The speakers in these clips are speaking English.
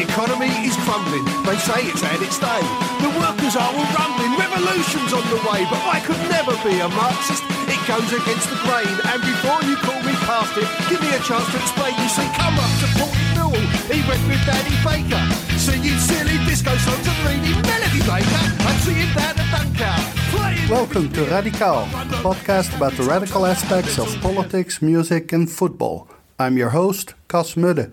The economy is crumbling. They say it's had its day. The workers are all rumbling. Revolution's on the way. But I could never be a Marxist. It goes against the grain. And before you call me past it, give me a chance to explain. You see, come up to Port Newell. He went with Danny Baker. Singing silly disco songs and reading Melody Maker. I'm seeing down at Dunkirk. Welcome to Radical, a podcast about the radical aspects of politics, music, and football. I'm your host, Cas Mudde.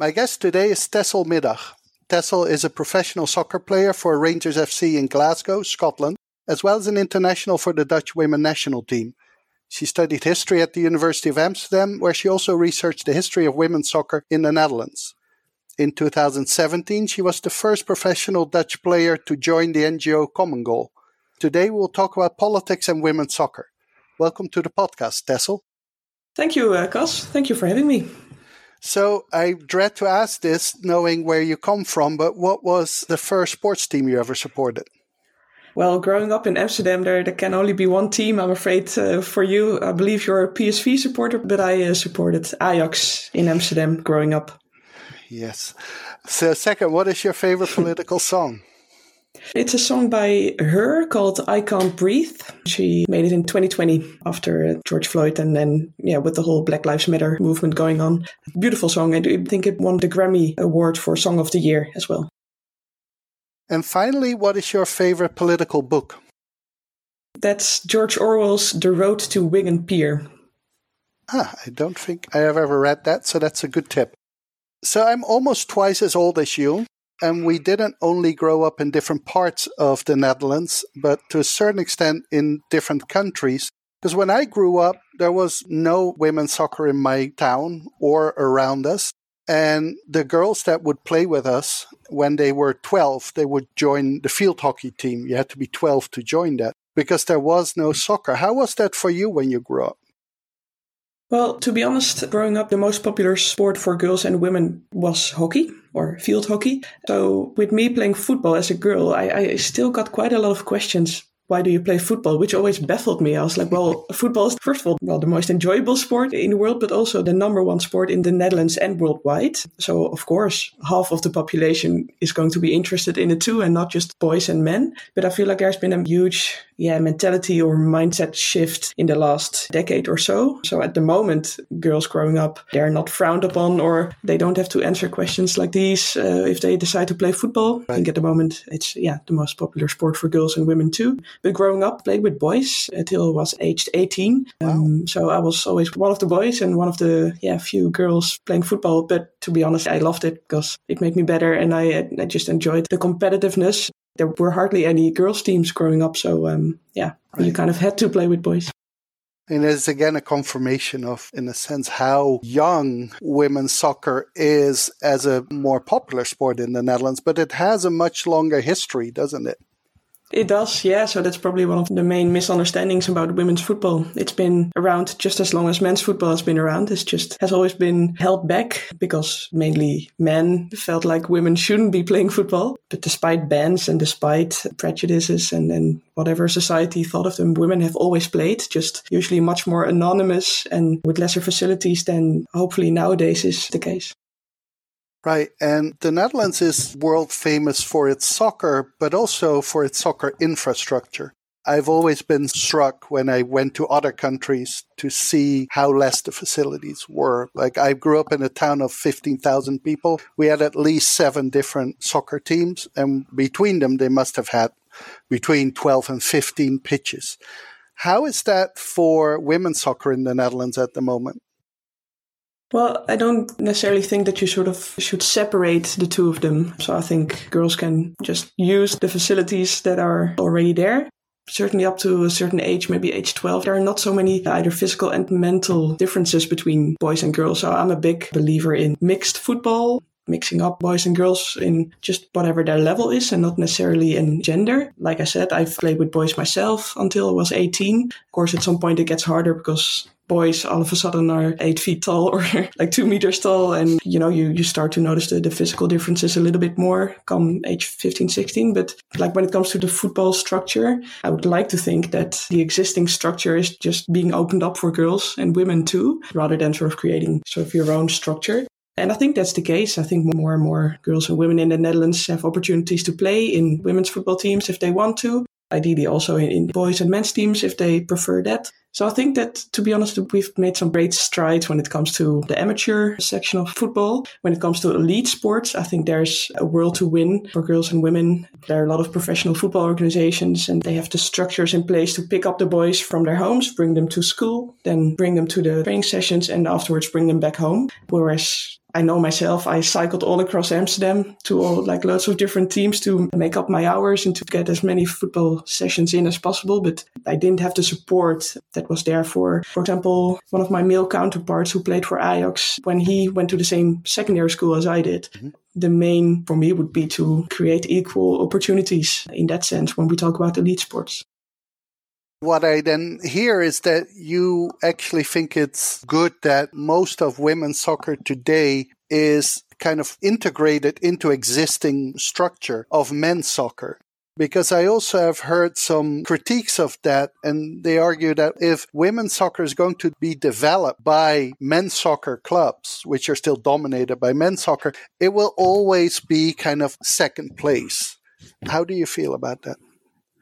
My guest today is Tessel Middag. Tessel is a professional soccer player for Rangers FC in Glasgow, Scotland, as well as an international for the Dutch women national team. She studied history at the University of Amsterdam, where she also researched the history of women's soccer in the Netherlands. In 2017, she was the first professional Dutch player to join the NGO Common Goal. Today, we'll talk about politics and women's soccer. Welcome to the podcast, Tessel. Thank you, uh. Thank you for having me. So I dread to ask this, knowing where you come from, but what was the first sports team you ever supported? Well, growing up in Amsterdam, there, there can only be one team. I'm afraid uh, for you, I believe you're a PSV supporter, but I uh, supported Ajax in Amsterdam growing up. Yes. So, second, what is your favorite political song? It's a song by H.E.R. called I Can't Breathe. She made it in 2020 after George Floyd and then, yeah, with the whole Black Lives Matter movement going on. Beautiful song. I think it won the Grammy Award for Song of the Year as well. And finally, what is your favorite political book? That's George Orwell's The Road to Wigan Pier. Ah, I don't think I have ever read that, so that's a good tip. So I'm almost twice as old as you and we didn't only grow up in different parts of the Netherlands, but to a certain extent in different countries. Because when I grew up, there was no women's soccer in my town or around us. And the girls that would play with us, when they were 12, they would join the field hockey team. You had to be 12 to join that because there was no soccer. How was that for you when you grew up? Well, to be honest, growing up, the most popular sport for girls and women was hockey or field hockey. So, with me playing football as a girl, I, I still got quite a lot of questions why do you play football? Which always baffled me. I was like, well, football is, first of all, well, the most enjoyable sport in the world, but also the number one sport in the Netherlands and worldwide. So, of course, half of the population is going to be interested in it too, and not just boys and men. But I feel like there's been a huge, yeah, mentality or mindset shift in the last decade or so. So, at the moment, girls growing up, they're not frowned upon or they don't have to answer questions like these uh, if they decide to play football. Right. I think at the moment, it's, yeah, the most popular sport for girls and women too. But growing up, played with boys until I was aged 18. Wow. Um, so I was always one of the boys and one of the yeah few girls playing football. But to be honest, I loved it because it made me better, and I I just enjoyed the competitiveness. There were hardly any girls teams growing up, so um, yeah, right. you kind of had to play with boys. And it's again a confirmation of, in a sense, how young women's soccer is as a more popular sport in the Netherlands, but it has a much longer history, doesn't it? It does, yeah. So that's probably one of the main misunderstandings about women's football. It's been around just as long as men's football has been around. It's just has always been held back because mainly men felt like women shouldn't be playing football. But despite bans and despite prejudices and, and whatever society thought of them, women have always played, just usually much more anonymous and with lesser facilities than hopefully nowadays is the case. Right. And the Netherlands is world famous for its soccer, but also for its soccer infrastructure. I've always been struck when I went to other countries to see how less the facilities were. Like I grew up in a town of 15,000 people. We had at least seven different soccer teams and between them, they must have had between 12 and 15 pitches. How is that for women's soccer in the Netherlands at the moment? Well, I don't necessarily think that you sort of should separate the two of them. So I think girls can just use the facilities that are already there. Certainly up to a certain age, maybe age 12, there are not so many either physical and mental differences between boys and girls. So I'm a big believer in mixed football mixing up boys and girls in just whatever their level is and not necessarily in gender. Like I said, I've played with boys myself until I was 18. Of course, at some point it gets harder because boys all of a sudden are eight feet tall or like two meters tall. And, you know, you, you start to notice the, the physical differences a little bit more come age 15, 16. But like when it comes to the football structure, I would like to think that the existing structure is just being opened up for girls and women too, rather than sort of creating sort of your own structure. And I think that's the case. I think more and more girls and women in the Netherlands have opportunities to play in women's football teams if they want to ideally also in, boys and men's teams if they prefer that. So I think that, to be honest, we've made some great strides when it comes to the amateur section of football. When it comes to elite sports, I think there's a world to win for girls and women. There are a lot of professional football organizations and they have the structures in place to pick up the boys from their homes, bring them to school, then bring them to the training sessions and afterwards bring them back home. Whereas I know myself, I cycled all across Amsterdam to all like lots of different teams to make up my hours and to get as many football sessions in as possible. But I didn't have the support that was there for, for example, one of my male counterparts who played for Ajax when he went to the same secondary school as I did. Mm-hmm. The main for me would be to create equal opportunities in that sense when we talk about elite sports. What I then hear is that you actually think it's good that most of women's soccer today is kind of integrated into existing structure of men's soccer. Because I also have heard some critiques of that, and they argue that if women's soccer is going to be developed by men's soccer clubs, which are still dominated by men's soccer, it will always be kind of second place. How do you feel about that?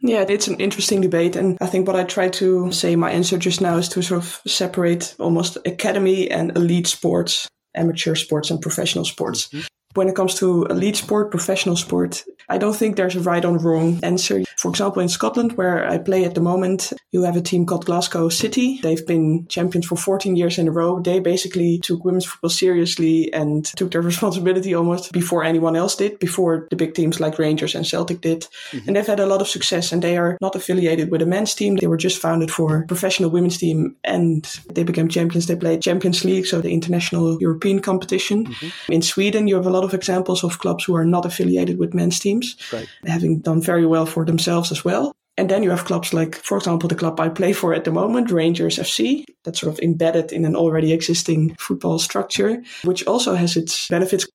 Yeah, it's an interesting debate. And I think what I try to say in my answer just now is to sort of separate almost academy and elite sports, amateur sports and professional sports. Mm-hmm when it comes to elite sport, professional sport, I don't think there's a right or wrong answer. For example, in Scotland, where I play at the moment, you have a team called Glasgow City. They've been champions for 14 years in a row. They basically took women's football seriously and took their responsibility almost before anyone else did, before the big teams like Rangers and Celtic did. Mm-hmm. And they've had a lot of success and they are not affiliated with a men's team. They were just founded for professional women's team and they became champions. They played Champions League, so the international European competition. Mm-hmm. In Sweden, you have a lot of examples of clubs who are not affiliated with men's teams, right. having done very well for themselves as well. And then you have clubs like, for example, the club I play for at the moment, Rangers FC, that's sort of embedded in an already existing football structure, which also has its benefits.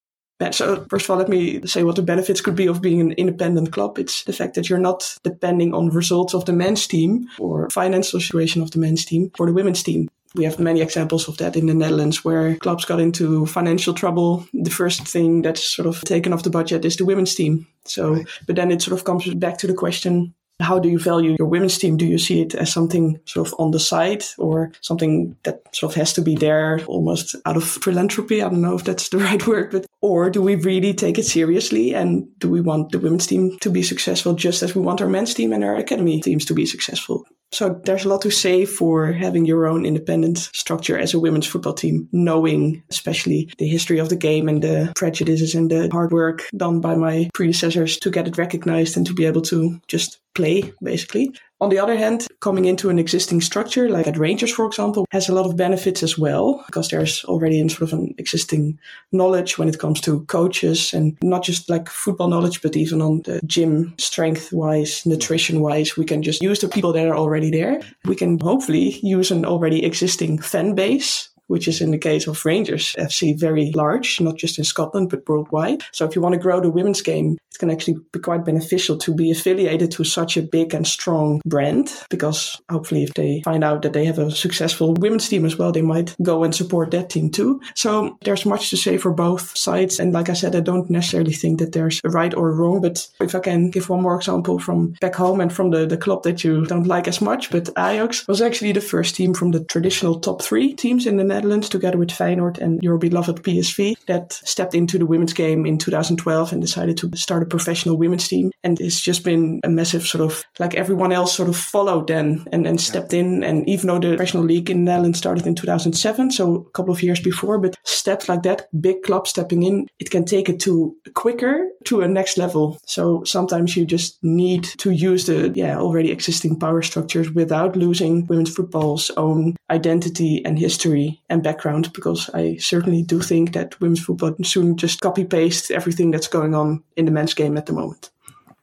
So, first of all, let me say what the benefits could be of being an independent club. It's the fact that you're not depending on results of the men's team or financial situation of the men's team for the women's team we have many examples of that in the Netherlands where clubs got into financial trouble. The first thing that's sort of taken off the budget is the women's team. So, right. but then it sort of comes back to the question how do you value your women's team? Do you see it as something sort of on the side or something that sort of has to be there almost out of philanthropy? I don't know if that's the right word, but or do we really take it seriously? And do we want the women's team to be successful just as we want our men's team and our academy teams to be successful? So there's a lot to say for having your own independent structure as a women's football team, knowing especially the history of the game and the prejudices and the hard work done by my predecessors to get it recognized and to be able to just play, basically. On the other hand, coming into an existing structure, like at Rangers, for example, has a lot of benefits as well, because there's already in sort of an existing knowledge when it comes to coaches and not just like football knowledge, but even on the gym strength wise, nutrition wise. We can just use the people that are already there. We can hopefully use an already existing fan base which is in the case of Rangers FC very large, not just in Scotland, but worldwide. So if you want to grow the women's game, it can actually be quite beneficial to be affiliated to such a big and strong brand because hopefully if they find out that they have a successful women's team as well, they might go and support that team too. So there's much to say for both sides. And like I said, I don't necessarily think that there's a right or wrong, but if I can give one more example from back home and from the, the club that you don't like as much, but Ajax was actually the first team from the traditional top three teams in the Netherlands together with Feyenoord and your beloved PSV that stepped into the women's game in 2012 and decided to start a professional women's team. And it's just been a massive sort of like everyone else sort of followed then and, and stepped in. And even though the professional league in the Netherlands started in 2007, so a couple of years before, but steps like that, big club stepping in, it can take it to quicker to a next level. So sometimes you just need to use the yeah already existing power structures without losing women's football's own identity and history and background because I certainly do think that women's football soon just copy paste everything that's going on in the men's game at the moment.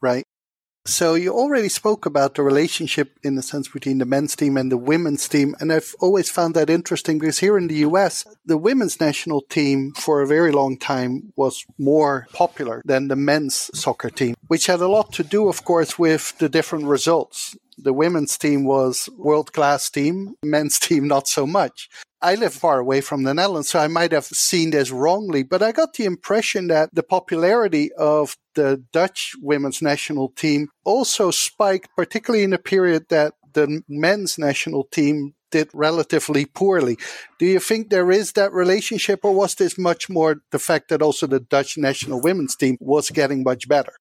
Right. So you already spoke about the relationship in the sense between the men's team and the women's team. And I've always found that interesting because here in the US, the women's national team for a very long time was more popular than the men's soccer team, which had a lot to do, of course, with the different results. The women's team was world class team, men's team not so much. I live far away from the Netherlands, so I might have seen this wrongly, but I got the impression that the popularity of the Dutch women's national team also spiked, particularly in a period that the men's national team did relatively poorly. Do you think there is that relationship, or was this much more the fact that also the Dutch national women's team was getting much better?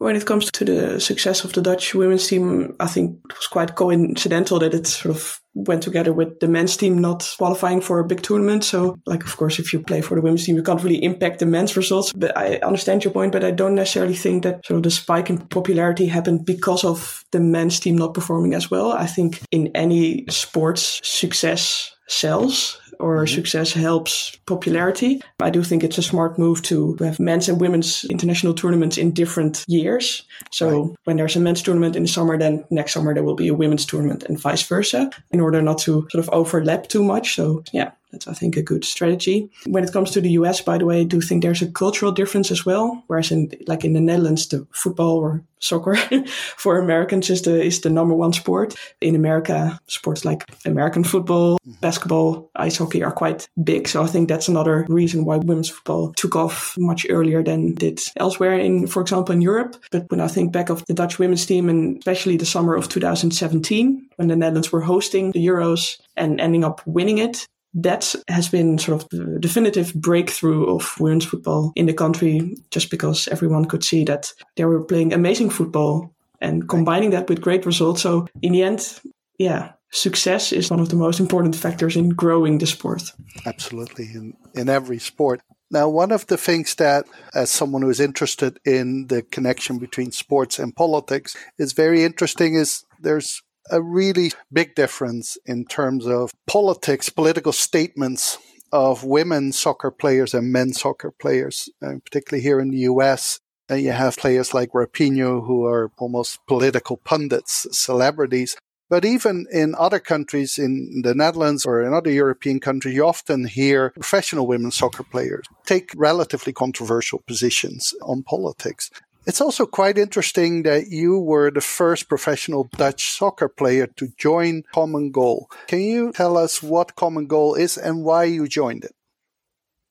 When it comes to the success of the Dutch women's team, I think it was quite coincidental that it sort of went together with the men's team not qualifying for a big tournament. So, like, of course, if you play for the women's team, you can't really impact the men's results. But I understand your point, but I don't necessarily think that sort of the spike in popularity happened because of the men's team not performing as well. I think in any sports, success sells or mm-hmm. success helps popularity. I do think it's a smart move to have men's and women's international tournaments in different years. So right. when there's a men's tournament in the summer, then next summer there will be a women's tournament and vice versa in order not to sort of overlap too much. So yeah, that's, I think, a good strategy. When it comes to the US, by the way, I do think there's a cultural difference as well. Whereas in, like in the Netherlands, the football or soccer for Americans is the, is the number one sport. In America, sports like American football, mm-hmm. basketball, ice hockey are quite big. So I think that's another reason why women's football took off much earlier than did elsewhere in, for example, in Europe. But when I think back of the Dutch women's team and especially the summer of 2017, when the Netherlands were hosting the Euros and ending up winning it, that has been sort of the definitive breakthrough of women's football in the country, just because everyone could see that they were playing amazing football and combining that with great results. So in the end, yeah, success is one of the most important factors in growing the sport. Absolutely, in, in every sport. Now, one of the things that, as someone who is interested in the connection between sports and politics, is very interesting is there's a really big difference in terms of politics, political statements of women soccer players and men soccer players, uh, particularly here in the US. And uh, you have players like Rapinoe who are almost political pundits, celebrities. But even in other countries, in the Netherlands or in other European countries, you often hear professional women soccer players take relatively controversial positions on politics. It's also quite interesting that you were the first professional Dutch soccer player to join Common Goal. Can you tell us what Common Goal is and why you joined it?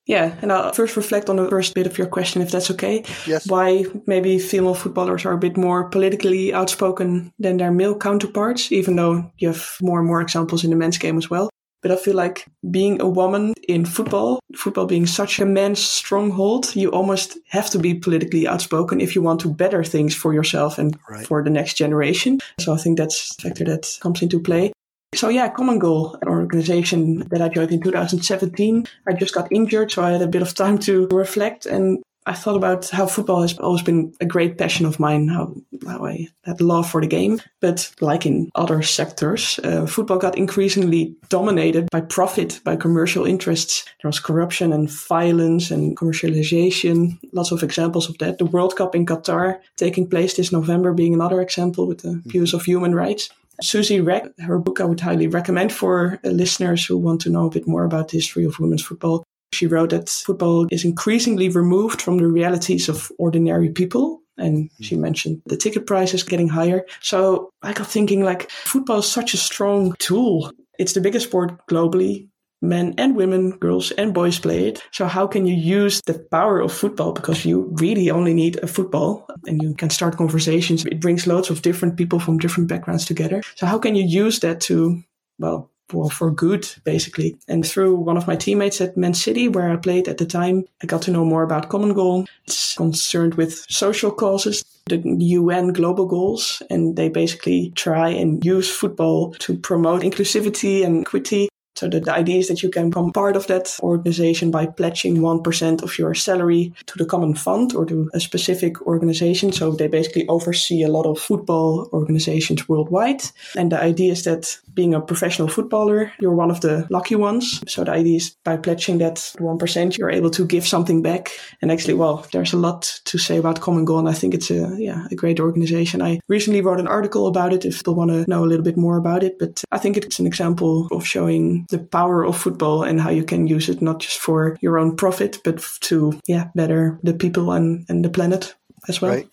Yeah, and I'll first reflect on the first bit of your question, if that's okay. Yes. Why maybe female footballers are a bit more politically outspoken than their male counterparts, even though you have more and more examples in the men's game as well. But I feel like being a woman in football, football being such a man's stronghold, you almost have to be politically outspoken if you want to better things for yourself and right. for the next generation. So I think that's a factor that comes into play. So yeah, Common Goal, an organization that I joined in 2017. I just got injured, so I had a bit of time to reflect. And I thought about how football has always been a great passion of mine, how, how I had love for the game. But like in other sectors, uh, football got increasingly dominated by profit, by commercial interests. There was corruption and violence and commercialization. Lots of examples of that. The World Cup in Qatar taking place this November being another example with the abuse of human rights. Susie Wrack, her book I would highly recommend for listeners who want to know a bit more about the history of women's football. She wrote that football is increasingly removed from the realities of ordinary people. And she mm-hmm. mentioned the ticket prices getting higher. So I got thinking like football is such a strong tool. It's the biggest sport globally. Men and women, girls and boys play it. So how can you use the power of football? Because you really only need a football and you can start conversations. It brings loads of different people from different backgrounds together. So how can you use that to, well, well, for good, basically. And through one of my teammates at Man City, where I played at the time, I got to know more about Common Goal. It's concerned with social causes, the UN global goals, and they basically try and use football to promote inclusivity and equity so the, the idea is that you can become part of that organization by pledging 1% of your salary to the common fund or to a specific organization. So they basically oversee a lot of football organizations worldwide. And the idea is that being a professional footballer, you're one of the lucky ones. So the idea is by pledging that 1%, you're able to give something back. And actually, well, there's a lot to say about Common Goal. And I think it's a, yeah, a great organization. I recently wrote an article about it if people want to know a little bit more about it. But I think it's an example of showing the power of football and how you can use it not just for your own profit, but to yeah better the people and, and the planet as well. Right.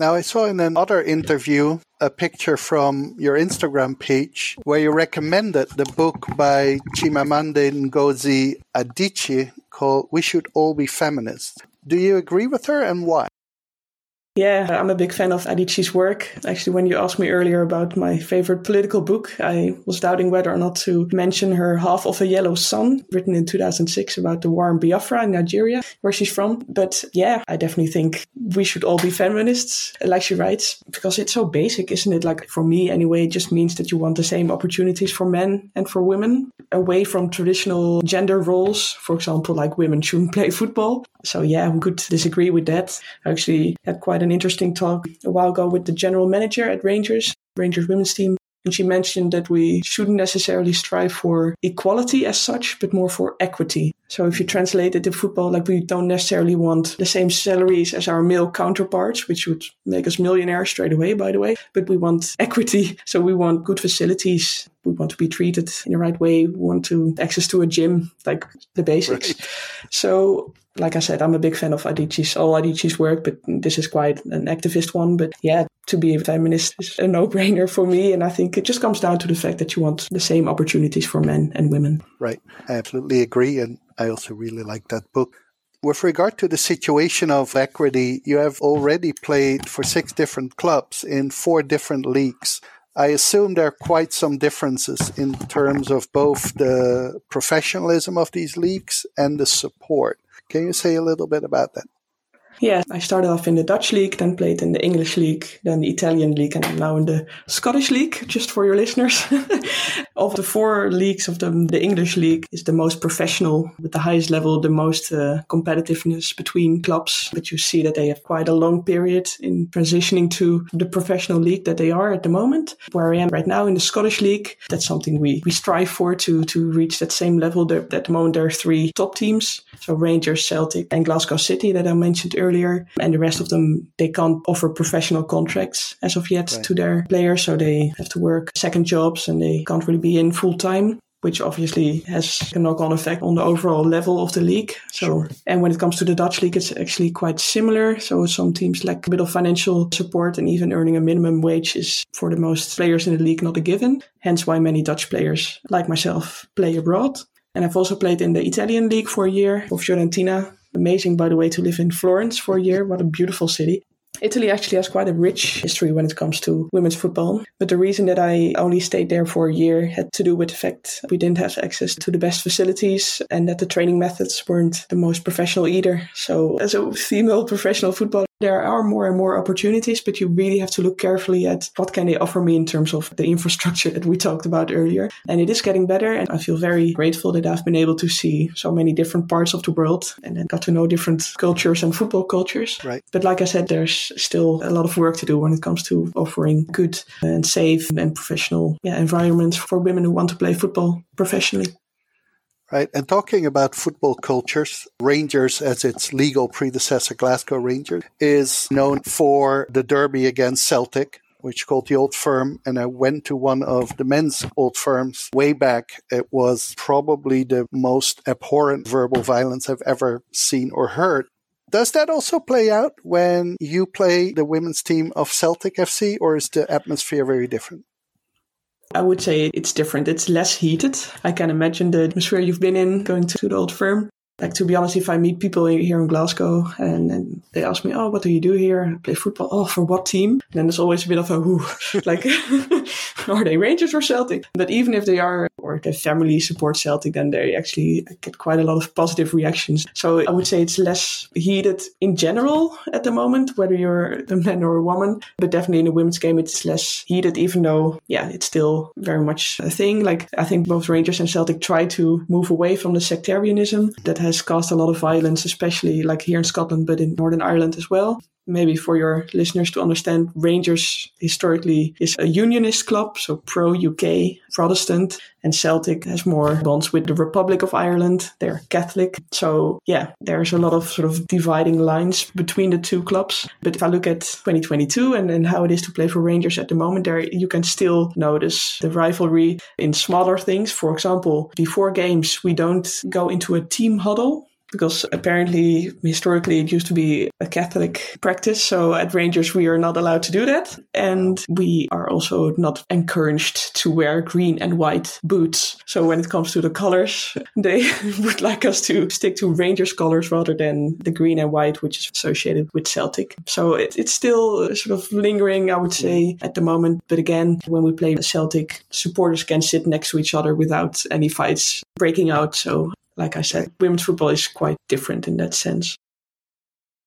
Now, I saw in another interview a picture from your Instagram page where you recommended the book by Chimamanda Ngozi Adichie called We Should All Be Feminists. Do you agree with her and why? Yeah, I'm a big fan of Adichie's work. Actually, when you asked me earlier about my favorite political book, I was doubting whether or not to mention her Half of a Yellow Sun, written in 2006 about the war in Biafra in Nigeria, where she's from. But yeah, I definitely think we should all be feminists, like she writes, because it's so basic, isn't it? Like for me, anyway, it just means that you want the same opportunities for men and for women, away from traditional gender roles. For example, like women shouldn't play football. So yeah, we could disagree with that. I actually had quite an interesting talk a while ago with the general manager at Rangers, Rangers women's team. And she mentioned that we shouldn't necessarily strive for equality as such, but more for equity. So if you translate it to football, like we don't necessarily want the same salaries as our male counterparts, which would make us millionaires straight away, by the way, but we want equity. So we want good facilities. We want to be treated in the right way. We want to access to a gym, like the basics. Right. So like I said, I'm a big fan of Adichie's, all Adichie's work, but this is quite an activist one. But yeah, to be a feminist is a no brainer for me. And I think it just comes down to the fact that you want the same opportunities for men and women. Right. I absolutely agree. And I also really like that book. With regard to the situation of equity, you have already played for six different clubs in four different leagues. I assume there are quite some differences in terms of both the professionalism of these leagues and the support. Can you say a little bit about that? Yeah, I started off in the Dutch league, then played in the English league, then the Italian league, and now in the Scottish league, just for your listeners. of the four leagues of the, the English league is the most professional, with the highest level, the most uh, competitiveness between clubs. But you see that they have quite a long period in transitioning to the professional league that they are at the moment. Where I am right now in the Scottish league, that's something we, we strive for to, to reach that same level. There, at the moment, there are three top teams. So Rangers, Celtic, and Glasgow City that I mentioned earlier earlier, and the rest of them they can't offer professional contracts as of yet right. to their players, so they have to work second jobs and they can't really be in full time which obviously has a knock-on effect on the overall level of the league. So, sure. and when it comes to the Dutch league, it's actually quite similar. So some teams lack a bit of financial support, and even earning a minimum wage is for the most players in the league not a given. Hence, why many Dutch players, like myself, play abroad. And I've also played in the Italian league for a year for Fiorentina, Amazing, by the way, to live in Florence for a year. What a beautiful city. Italy actually has quite a rich history when it comes to women's football. But the reason that I only stayed there for a year had to do with the fact we didn't have access to the best facilities and that the training methods weren't the most professional either. So, as a female professional footballer, there are more and more opportunities, but you really have to look carefully at what can they offer me in terms of the infrastructure that we talked about earlier. And it is getting better. And I feel very grateful that I've been able to see so many different parts of the world and then got to know different cultures and football cultures. Right. But like I said, there's still a lot of work to do when it comes to offering good and safe and professional yeah, environments for women who want to play football professionally. Right. And talking about football cultures, Rangers, as its legal predecessor, Glasgow Rangers, is known for the derby against Celtic, which called the Old Firm. And I went to one of the men's Old Firms way back. It was probably the most abhorrent verbal violence I've ever seen or heard. Does that also play out when you play the women's team of Celtic FC, or is the atmosphere very different? I would say it's different. It's less heated. I can imagine the atmosphere you've been in going to the old firm. Like to be honest, if I meet people here in Glasgow and, and they ask me, "Oh, what do you do here?" I play football. Oh, for what team? Then there's always a bit of a whoo, like, are they Rangers or Celtic? But even if they are, or their family support Celtic, then they actually get quite a lot of positive reactions. So I would say it's less heated in general at the moment, whether you're a man or a woman. But definitely in the women's game, it's less heated, even though, yeah, it's still very much a thing. Like I think both Rangers and Celtic try to move away from the sectarianism that has has caused a lot of violence, especially like here in Scotland, but in Northern Ireland as well maybe for your listeners to understand, Rangers historically is a unionist club, so pro UK, Protestant, and Celtic has more bonds with the Republic of Ireland. They're Catholic. So, yeah, there's a lot of sort of dividing lines between the two clubs. But if I look at 2022 and, and how it is to play for Rangers at the moment, there you can still notice the rivalry in smaller things. For example, before games, we don't go into a team huddle because apparently historically it used to be a Catholic practice. So at Rangers, we are not allowed to do that. And we are also not encouraged to wear green and white boots. So when it comes to the colors, they would like us to stick to Rangers colors rather than the green and white, which is associated with Celtic. So it, it's still sort of lingering, I would say, at the moment. But again, when we play Celtic, supporters can sit next to each other without any fights breaking out. So like I said, women's football is quite different in that sense.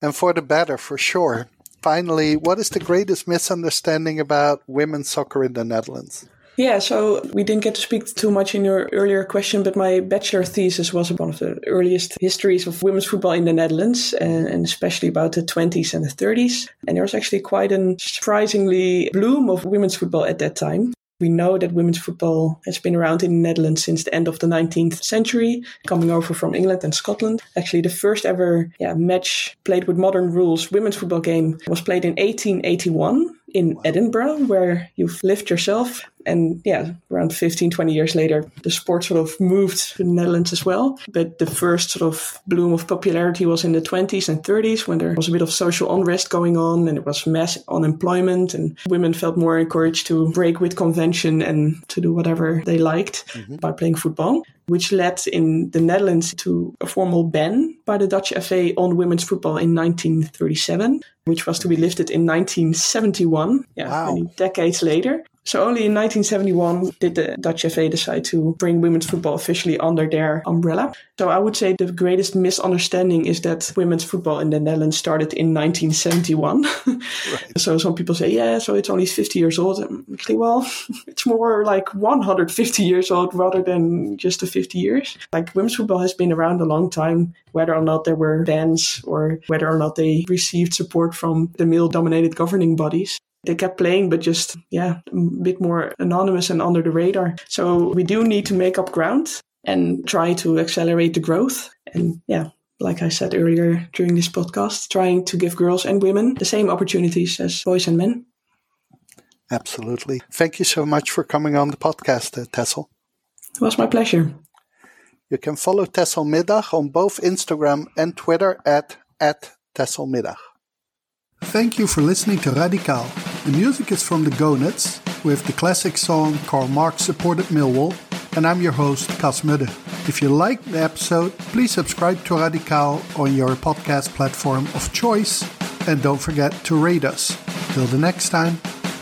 And for the better, for sure. Finally, what is the greatest misunderstanding about women's soccer in the Netherlands? Yeah, so we didn't get to speak too much in your earlier question, but my bachelor thesis was one of the earliest histories of women's football in the Netherlands, and, and, especially about the 20s and the 30s. And there was actually quite a surprisingly bloom of women's football at that time. We know that women's football has been around in the Netherlands since the end of the 19th century, coming over from England and Scotland. Actually, the first ever yeah, match played with modern rules women's football game was played in 1881 in Edinburgh, where you've lived yourself. And yeah, around 15, 20 years later, the sport sort of moved to the Netherlands as well. But the first sort of bloom of popularity was in the 20s and 30s when there was a bit of social unrest going on and it was mass unemployment and women felt more encouraged to break with convention and to do whatever they liked mm-hmm. by playing football which led in the Netherlands to a formal ban by the Dutch FA on women's football in 1937 which was to be lifted in 1971, yeah, wow. many decades later. So only in 1971 did the Dutch FA decide to bring women's football officially under their umbrella. So I would say the greatest misunderstanding is that women's football in the Netherlands started in 1971. Right. so some people say, yeah, so it's only 50 years old. Actually, well, it's more like 150 years old rather than just the 50 years. Like women's football has been around a long time, whether or not there were bans or whether or not they received support from the male dominated governing bodies they kept playing, but just, yeah, a bit more anonymous and under the radar. So we do need to make up ground and try to accelerate the growth. And yeah, like I said earlier during this podcast, trying to give girls and women the same opportunities as boys and men. Absolutely. Thank you so much for coming on the podcast, uh, Tessel. It was my pleasure. You can follow Tesselmiddag on both Instagram and Twitter at, at Tesselmiddag. Thank you for listening to Radikaal. The music is from the Gonads with the classic song Karl Marx supported Millwall, and I'm your host, Cas Mudde. If you liked the episode, please subscribe to Radical on your podcast platform of choice, and don't forget to rate us. Till the next time.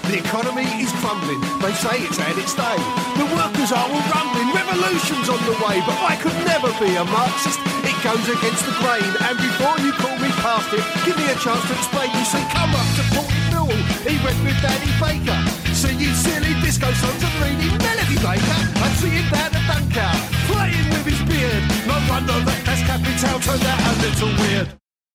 The economy is crumbling. They say it's had its day. The workers are all rumbling. Revolution's on the way, but I could never be a Marxist. It goes against the grain. And before you call me past it, give me a chance to explain. You see, come up to Port Millwall. He went with Danny Baker. You silly disco songs and reading Melody Maker. And see him down at Dunkow, playing with his beard. No wonder that that's Capital turned out a little weird.